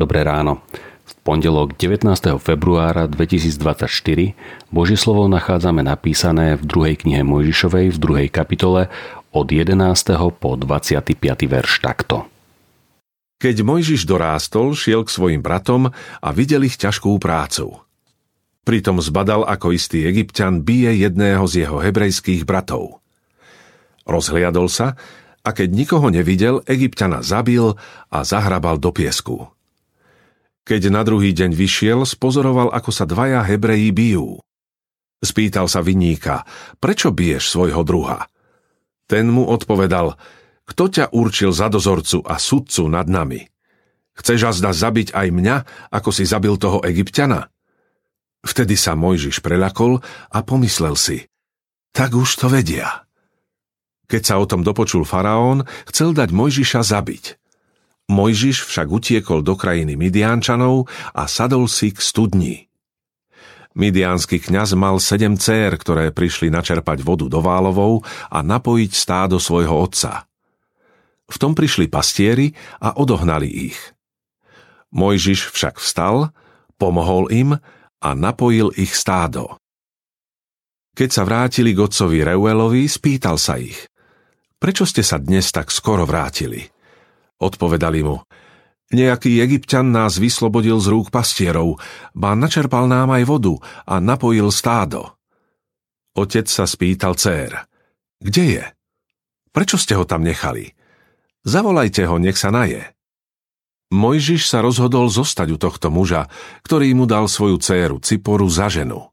Dobré ráno. V pondelok 19. februára 2024 Božie slovo nachádzame napísané v druhej knihe Mojžišovej v druhej kapitole od 11. po 25. verš takto. Keď Mojžiš dorástol, šiel k svojim bratom a videl ich ťažkú prácu. Pritom zbadal, ako istý egyptian bije jedného z jeho hebrejských bratov. Rozhliadol sa a keď nikoho nevidel, egyptiana zabil a zahrabal do piesku. Keď na druhý deň vyšiel, spozoroval, ako sa dvaja Hebreji bijú. Spýtal sa vinníka, prečo biješ svojho druha? Ten mu odpovedal, kto ťa určil za dozorcu a sudcu nad nami? Chceš azda zabiť aj mňa, ako si zabil toho egyptiana? Vtedy sa Mojžiš preľakol a pomyslel si, tak už to vedia. Keď sa o tom dopočul faraón, chcel dať Mojžiša zabiť. Mojžiš však utiekol do krajiny Midiančanov a sadol si k studni. Midiánsky kňaz mal sedem cér, ktoré prišli načerpať vodu do Válovou a napojiť stádo svojho otca. V tom prišli pastieri a odohnali ich. Mojžiš však vstal, pomohol im a napojil ich stádo. Keď sa vrátili k otcovi Reuelovi, spýtal sa ich. Prečo ste sa dnes tak skoro vrátili? Odpovedali mu, nejaký egyptian nás vyslobodil z rúk pastierov, ba načerpal nám aj vodu a napojil stádo. Otec sa spýtal cér, kde je? Prečo ste ho tam nechali? Zavolajte ho, nech sa naje. Mojžiš sa rozhodol zostať u tohto muža, ktorý mu dal svoju céru Ciporu za ženu.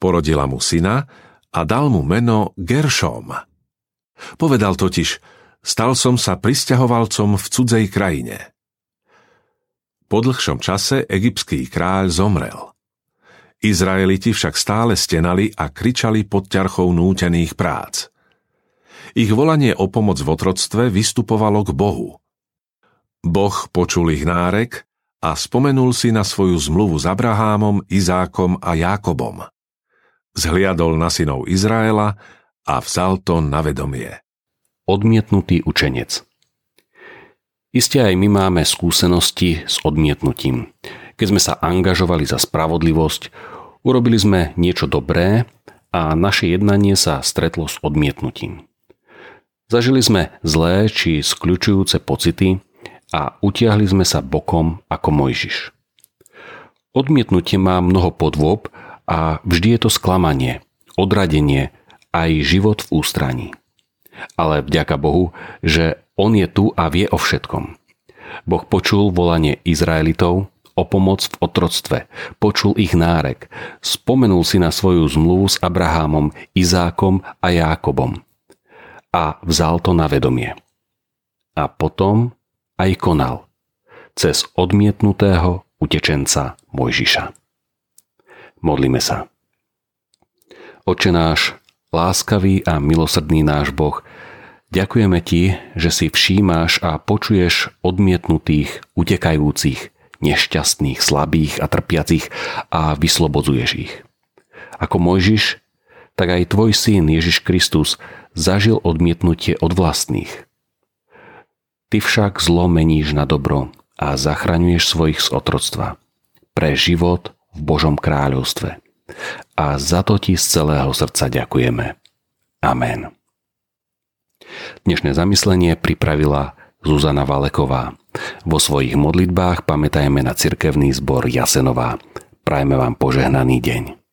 Porodila mu syna a dal mu meno Geršom. Povedal totiž, stal som sa pristahovalcom v cudzej krajine. Po dlhšom čase egyptský kráľ zomrel. Izraeliti však stále stenali a kričali pod ťarchou nútených prác. Ich volanie o pomoc v otroctve vystupovalo k Bohu. Boh počul ich nárek a spomenul si na svoju zmluvu s Abrahámom, Izákom a Jákobom. Zhliadol na synov Izraela a vzal to na vedomie. Odmietnutý učenec Isté aj my máme skúsenosti s odmietnutím. Keď sme sa angažovali za spravodlivosť, urobili sme niečo dobré a naše jednanie sa stretlo s odmietnutím. Zažili sme zlé či skľučujúce pocity a utiahli sme sa bokom ako Mojžiš. Odmietnutie má mnoho podôb a vždy je to sklamanie, odradenie, aj život v ústraní. Ale vďaka Bohu, že On je tu a vie o všetkom. Boh počul volanie Izraelitov o pomoc v otroctve, počul ich nárek, spomenul si na svoju zmluvu s Abrahámom, Izákom a Jákobom a vzal to na vedomie. A potom aj konal cez odmietnutého utečenca Mojžiša. Modlíme sa. Oče náš, láskavý a milosrdný náš Boh, ďakujeme Ti, že si všímáš a počuješ odmietnutých, utekajúcich, nešťastných, slabých a trpiacich a vyslobodzuješ ich. Ako Mojžiš, tak aj Tvoj syn Ježiš Kristus zažil odmietnutie od vlastných. Ty však zlo meníš na dobro a zachraňuješ svojich z otroctva pre život v Božom kráľovstve a za to ti z celého srdca ďakujeme. Amen. Dnešné zamyslenie pripravila Zuzana Valeková. Vo svojich modlitbách pamätajme na cirkevný zbor Jasenová. Prajme vám požehnaný deň.